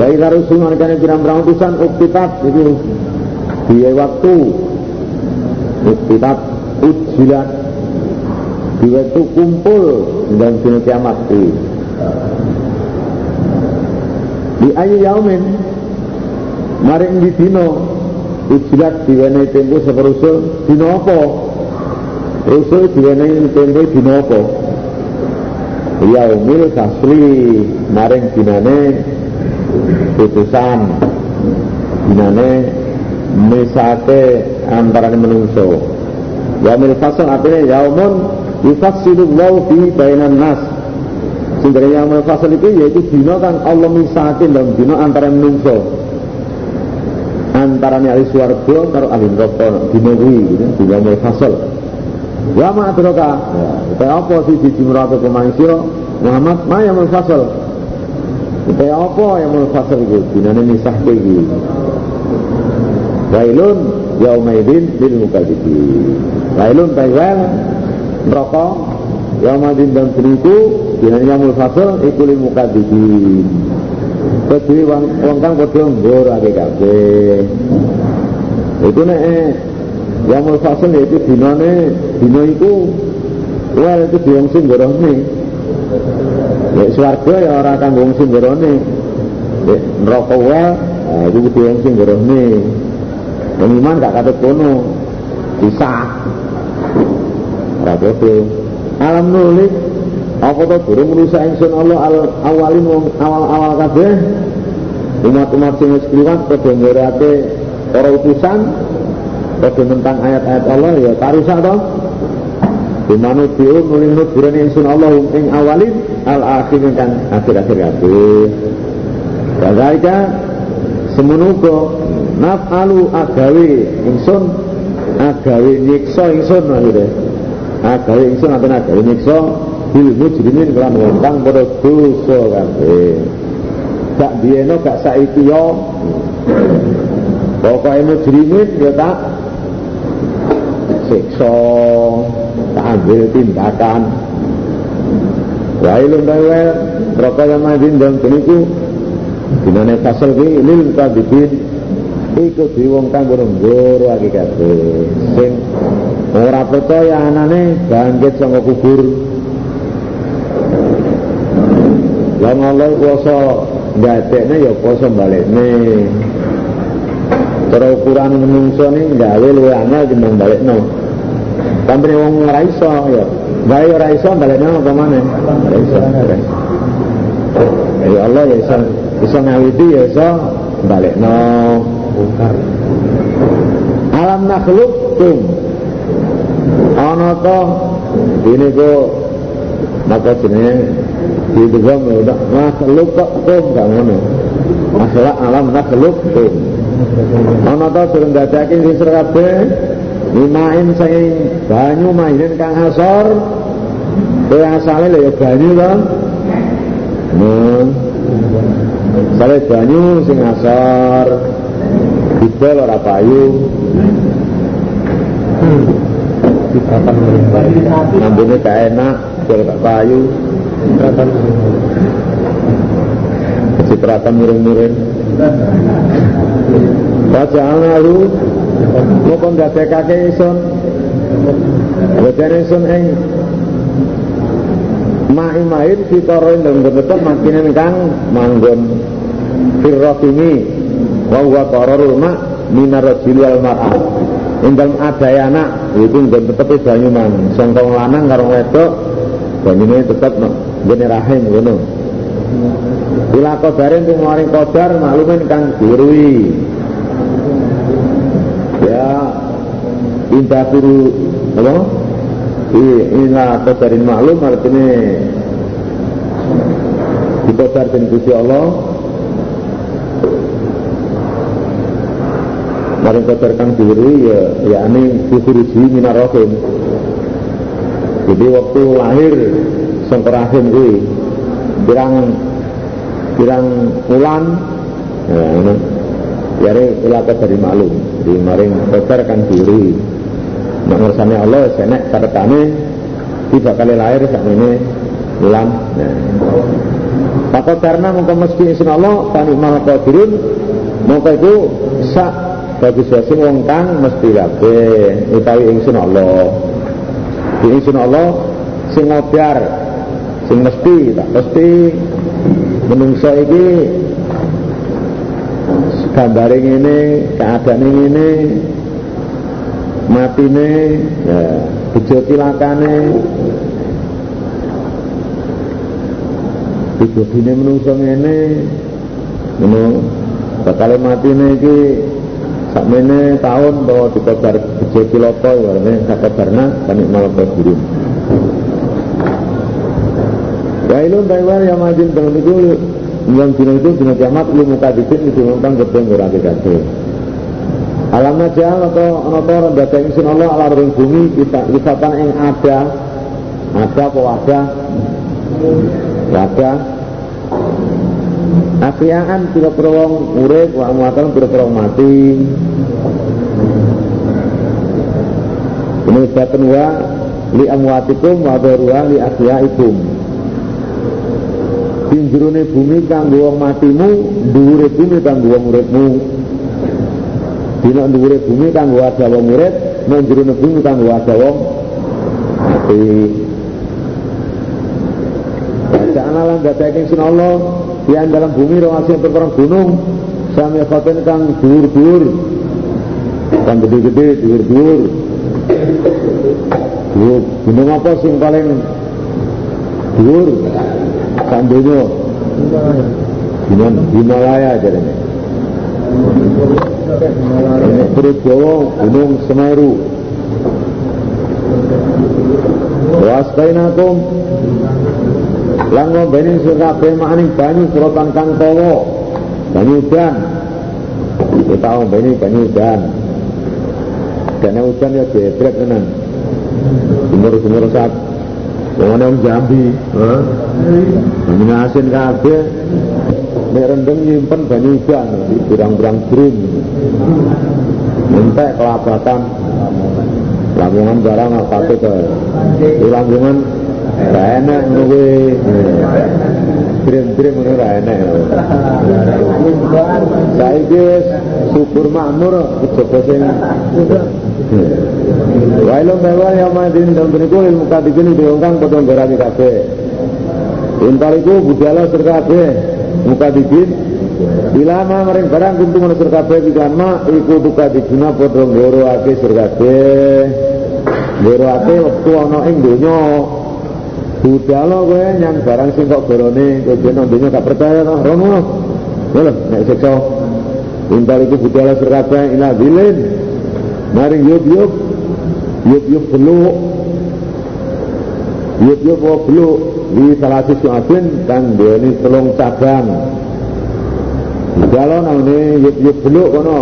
Wa ila rusul markane pirang-pirang utusan uktitat itu dia waktu. Uktitat ujilat di waktu kumpul dalam dina kiamat di ayu yaumin maring di dino ujilat diwenehi tempo seperusul dino apa? Rusul diwenehi tempo dino apa? Yaumil kasri maring dinane putusan. Dinane misate antara menungso. Yaumil fasl artinya yaumun yufasilullahu fi bainan nas. Sing yaumil fasl itu yaitu dino kan Allah misate dalam dino antara menungso. Antara ahli swarga karo ahli neraka dino kuwi gitu dino yaumil fasl Ya ma adraka. Ya, apa sih di jumratu kemanusia Muhammad ma yang fasal. Kita apa yang fasal itu? Dinane misah iki. Wailun yaumaidin lil mukadzibin. Wailun taiwal neraka yaumaidin dan seriku dinane yang fasal iku lil mukadzibin. Kedhi wong wong kang padha ngorake kabeh. Itu nek yang fasal yaitu dinane dina iku wel itu diwong sing gorone. Ya swarga ya ora kanggo wong sing gorone. Ya neraka wel nah, itu diwong sing gorone. Wong iman gak katut kono. Bisa. Ora bodo. Alam nulis apa to durung menusa ingsun Allah al awalin wong awal-awal kabeh umat-umat sing wis kliwat padha ngorake para utusan padha tentang ayat-ayat Allah ya tarusa to Di mana diun nuling nuburan insun Allah ing awalin al akhir kan akhir-akhir kabeh. Kadalika semenuga naf'alu agawe ingsun agawe nyiksa ingsun maksudnya. Agawe ingsun atau agawe nyiksa bil mujrimin kelan wong kang dosa kabeh. Gak bieno gak saiki yo. Pokoke mujrimin ya tak siksa tak ambil tindakan. Wailun tawel Rokok yang majin dan keniku Di mana fasal ki lil kadibin Iku diwong kang burung guru lagi kate Sing ora percaya anane bangkit saka kubur. Lah Allah kuasa ndadekne ya kuasa balikne Cara ukuran menungso ni gawe luwe angel timbang balikno Sampai wong ora iso ya. Gawe ora iso balekne apa maneh? Ora iso. Ya Allah ya iso iso ngawiti ya iso balekno bongkar. Alam nakhluk tum. Ana to dene ko maka jenenge didegam ya udah tum gak ngono. Masalah alam nakhluk tum. Ana to durung dadake sing kabeh Mimain sing banyu mainin kang asor Kowe asale lho ya banyu to. Nah. Sale banyu sing asor. Didol ora payu. Nambune gak enak, dol gak payu. Cipratan miring-miring. Baca lalu Muka ndadekake isun Wadane isun ing Ma'i ma'in Fitoro indang betul Makinin kang manggon. Firrofimi Wa huwa kororul ma' Minar rajili wal mar'ah. Indang adayana Itu indang tetep banyu man Songkong lanang karo wedok Banyune tetep no Gini rahim ngono. Bila kodarin Tumwaring kodar Maklumin kang dirui indah guru apa? Ina kodarin maklum artinya dikodar dan Gusti Allah. Maring kodar kang diri ya ya ini minar rohim jadi waktu lahir sangka rahim kuwi pirang pirang ulan ya ini yare ilaka dari maklum di maring kodar kang diri Nek ngersane Allah senek karetane tiga kali lahir sak ini bulan. Nah. Maka karena mungkin mesti isin Allah Tani maha qadirun Maka itu sak bagi suasi wong kang mesti wabe Utawi Allah Di ingsun Allah Sing ngobiar Sing mesti tak mesti Menungso iki Gambare ngene Keadaan ngene Matine ya, Bejo tilakane. Dijodine menungso ngene ngono. Bakal matine iki sakmene tahun bahwa dikobar bejo kiloto ya ngene sakabarna kanik malam guru. Ya ilun taiwan yang majin dengan itu yang dino itu dino kiamat lu muka dikit itu tentang gedeng ora. Alam aja atau ana rendah ingsun Allah ala ring bumi kita wisatan yang ada ada apa ada wadah Afiaan pira-pira wong wa amwatan pira-pira mati. Ini baten wa li amwatikum wa darwa li ahyaikum. Pinjurune bumi kanggo wong matimu, dhuwure bumi kanggo wong uripmu. Dina dhuwure bumi kanggo ada wong urip, nang jero bumi kanggo ada wong mati. Bacaan lan dadaking sun Allah yang dalam bumi rawasi perkara gunung sami khoten kang dhuwur-dhuwur kang gede-gede dhuwur-dhuwur dhuwur gunung apa sing paling dhuwur sak donya Gunung Himalaya jarene ini perut Jawa Gunung Semeru. Wastainakum lan ngombeni sira kabeh maning banyu serotan kang tawa banyu udan kita ngombeni banyu udan dana udan ya jebrek tenan. Sumur-sumur saat Wong Jambi, heeh. Banyu asin. Nek rendeng nyimpen banyu udan di pirang-pirang drum. Entek kelabatan. Lamongan barang apa itu? Di Lamongan Ra enak ngono. Brim-brim ngono ra enak. Saiki syukur makmur kejaba sing Wailo mewa ya madin dan beriku ilmu kadikini diungkang potong berani kabeh. Intaliku budala serta kabeh. Muka dikin Bilama maring barang kuntung ana serta kabeh pikan ma iku buka dikina potong goro ake serta kabeh. Goro ake wektu ana ing donya Budalo kowe nyang barang sing kok gorone kowe dene ndonyo gak percaya to rono. Lho nek siksa. Intal iku budala serkabeh ila Maring yub-yub Yub-yub beluk Yub-yub wa beluk Di salah sisi adin Kang ini telung cabang Budalo namanya yub-yub beluk kono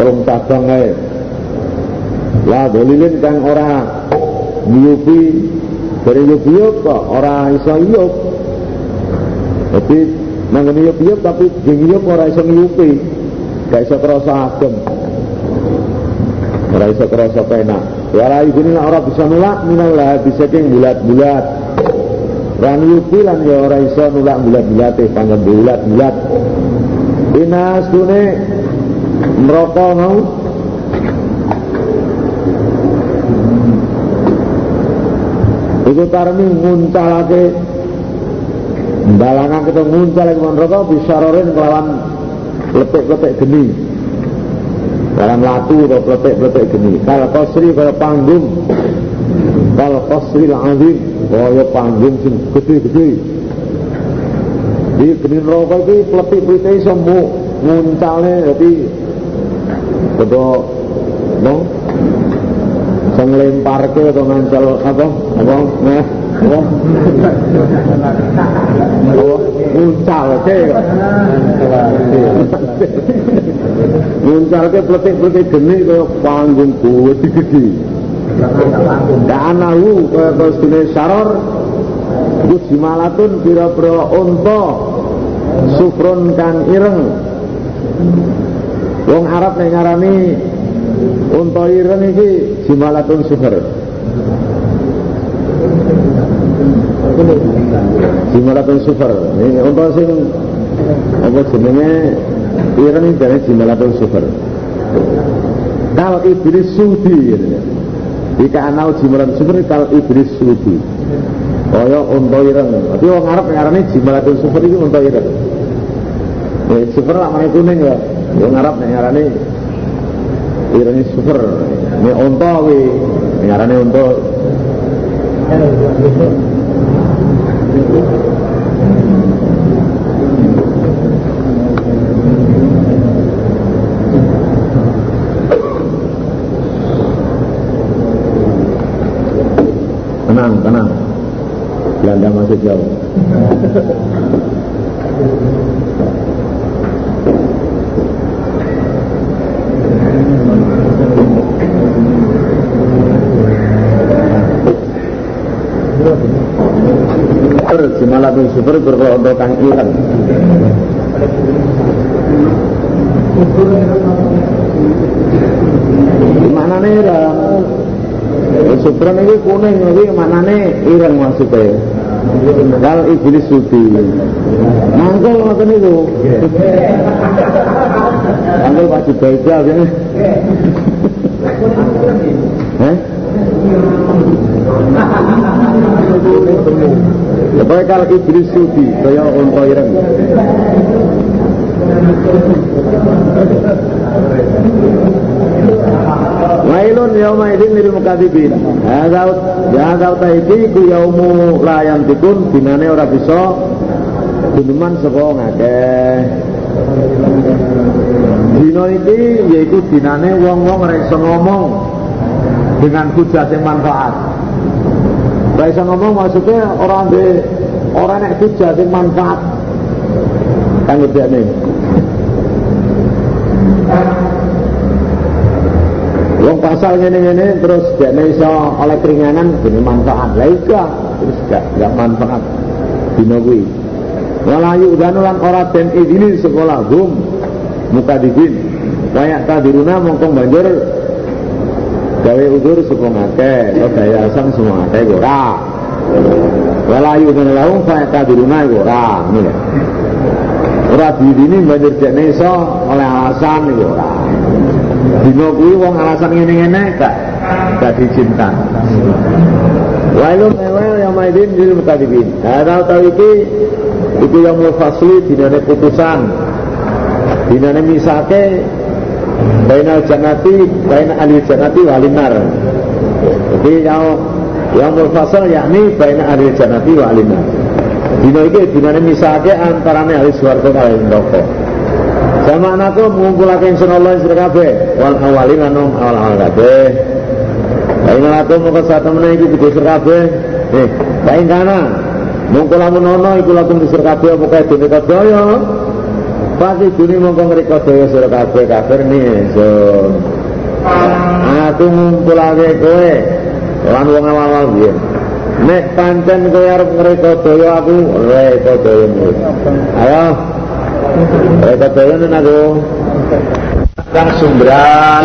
telung cabang ae La dolilin kang ora Nyupi dari yuk-yuk kok orang iso yuk jadi nanggani yuk-yuk tapi jeng yuk orang iso nyupi gak iso kerasa adem orang iso kerasa penak. Wala ini orang bisa nulak bisa keng bulat-bulat. Ran yupi lan ya ora iso nulak bulat-bulat eh panggon bulat-bulat. Inasune neraka mau? Iku tarmi nguncalake Balangan kita nguncal lagi neraka bisarorin kelawan letik-letik geni. Dalam latu atau letik-letik geni. Kalau kosri kalau panggung. Kalau kosri azim kaya panggung sing gede-gede. Di geni neraka iki pletik-plite iso nguncale dadi betul no sing lemparke atau ngancel apa apa nah apa apa muncal ke muncal ke pletik-pletik geni ke panggung kuwe gede Ka'anahu kaya kosine saror. Iku jimalatun pira-pira unta. Sufrun kang ireng. Wong Arab nek unta ireng iki jimalatun Jimalatun super. Ini untuk sing apa jenenge ireng iki jenenge Jimalatun super. Kal iblis sudi gitu. Jika anau Jimalatun super kal iblis sudi. Kaya unta ireng. Tapi wong Arab ngarani Jimalatun super itu unta ireng. Eh, super lah mana kuning ya. Wong Arab ngarani ireng super. Ini unta kuwi ngarani unta Tenang, tenang. Belanda masih jauh. jimalatun super berkelompok kang mana nih ireng super ini kuning ini mana nih ireng maksudnya. Kalau iblis sudi mangkul ngoten itu mangkul wajib baca kan Hah? Supaya kalau iblis sudi, kaya unta ireng. Wailun yauma idin lil mukadzibin. Hadza ya hadza iki ku yaumu la yantikun dinane ora bisa dinuman sapa ngakeh. Dina iki yaiku dinane wong-wong ora ngomong dengan hujah yang manfaat. Iso ngomong maksudnya orang di orang nek hujah yang manfaat. Kanggo dene. Wong pasal ngene-ngene terus dene iso oleh keringanan dene manfaat. Lah iya terus gak gak manfaat dina kuwi. Wala yu'danu lan ora den izini sekolah hum mukadibin. Kayak kadiruna mongkong banjur gawe udur sapa ngake, to gawe asam semua ngake ora. Wala yu'danu lahum kayak kadiruna ora. Ngene. Ora diidini banjur dekne iso oleh alasan iku ora. Dino kuwi wong alasan ngene-ngene gak gak dicinta. Wailun ewel yang maidin dil mukadibin. Ada tahu iki iku yang fasli dinane putusan. Dinane misake bainal jannati bainal ahli jannati walinar. Jadi yang yang fasal yakni bainal ahli jannati walinar. Dino iki dinane misake antarane ahli swarga kalian neraka. Sama anakku mengumpulake ingsun Allah sira kabeh wal awalin lan awal-awal kabeh. Baik aku mau satu meneh iki kudu sira kabeh. Eh, baik kana. Mongko lamun ana iku lakum sira kabeh apa kae dene kadaya. Pasti duni mongko ngreka daya sira kabeh kafir ingsun. Aku ngumpulake kowe lan wong awal-awal biyen. Nek pancen kowe arep ngreka daya aku reka daya Ayo. Reka daya nek aku. Kang sumberan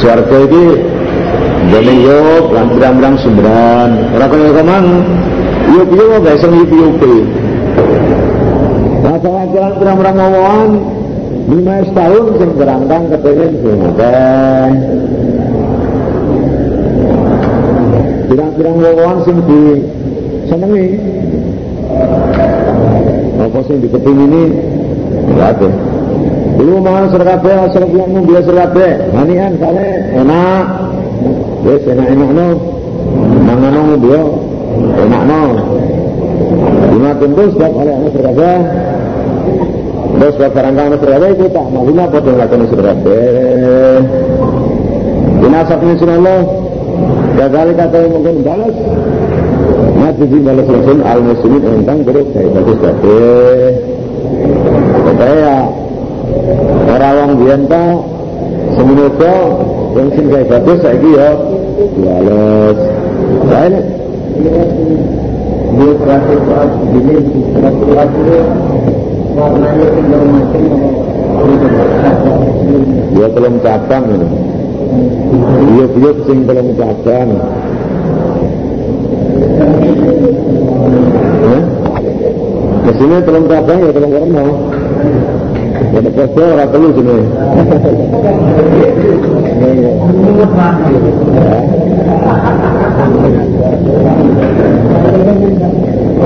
Suarga iki Dene yuk, lan pirang-pirang sumberan. Ora kaya kemang. Yuk yuk gak iso yuk yuk. Rasa wakilan pirang-pirang ngomongan lima setahun sing berangkang kepengen sing akeh. Pirang-pirang ngomongan sing di senengi. Apa sing dikepingini? Waduh. Dulu mau serkabe, serkabe yang mobil serkabe, manian kale enak, wes enak-enak no, mangan no dia enak no. Lima tentu setiap kali anak serkabe, terus barang kamu serkabe itu tak mau lima potong lakukan serkabe. Dinasak min sunallah, gagal kata yang mungkin balas. Mati di balas rasul al muslimin entang beruk saya bagus kabeh. Supaya Orang wong biyen ta wong sing gawe bagus saiki ya diales. Lain dia terakhir saat ini terakhir dia belum cabang dia dia sing belum cabang. Di sini telung cabang ya telung warna. Ya podo ora telu sini.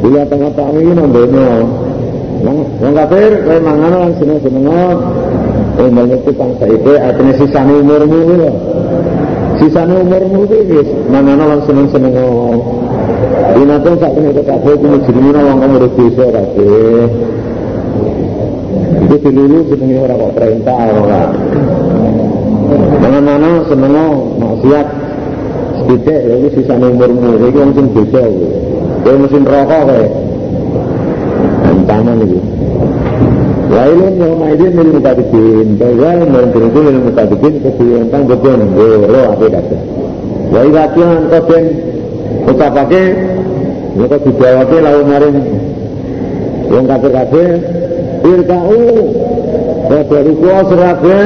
Dulu tengah-tengah ini nontonnya. Wong kafir kowe mangan lan seneng-seneng tinggal itu bangsa itu artinya sisane umurmu itu lho. Sisane umurmu wis mangan lan seneng-seneng. Dinatun sak kene itu kabeh kuwi jenenge wong kamu urip desa kabeh. Itu dulu jenenge ora kok perintah ora. Mangan-mangan seneng maksiat sithik ya wis sisane umurmu iki wong sing desa kuwi. Kowe mesin rokok kowe ancaman itu. Wailun yang maidin milik mukadibin Bawa menteriku milik mukadibin Kebilantan beban Goro apa kata Wailakian koden Ucapake Maka dijawabnya lalu maring Yang kafir-kafir Irka'u Badariku serabe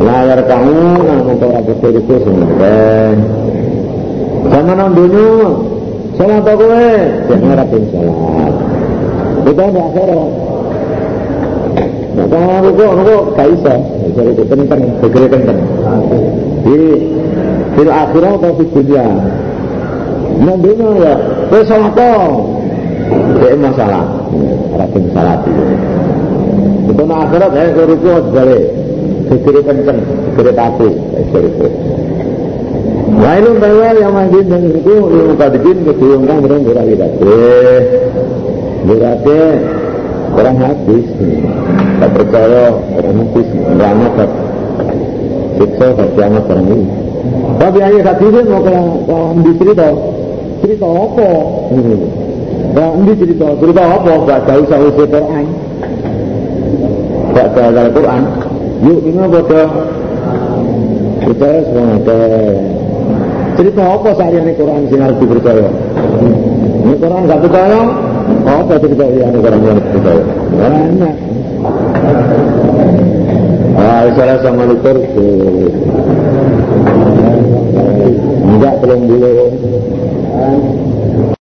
Layar kamu Namun kau rabu diriku Sementara Sama nandunya Salat aku eh Jangan rapin salat Kita Nah, kalau aku aku gak bisa, jadi itu kenteng, segera kenteng. Di fil akhirat atau di dunia. Nah, dunia ya, wes salat Itu masalah, rapin salat itu. Itu akhirat ya, ke ruku balik, segera kenceng, segera patuh, segera Wah ini bawel yang majin dan itu ilmu kadibin keduyungkan berang berang tidak. Berarti orang habis. Tak percaya orang habis. Rama tak siksa tak kiamat orang ini. Tapi tadi itu mau ke ambil cerita. Cerita apa? Nah, ini cerita. Cerita apa? Gak sama usia Quran. Gak dari Quran. Yuk, ini apa? Percaya semuanya cerita apa ini Quran sing harus dipercaya? Ini Quran gak percaya? Apa cerita ini Quran yang percaya banyak. Ah, salah sama lukur enggak belum belum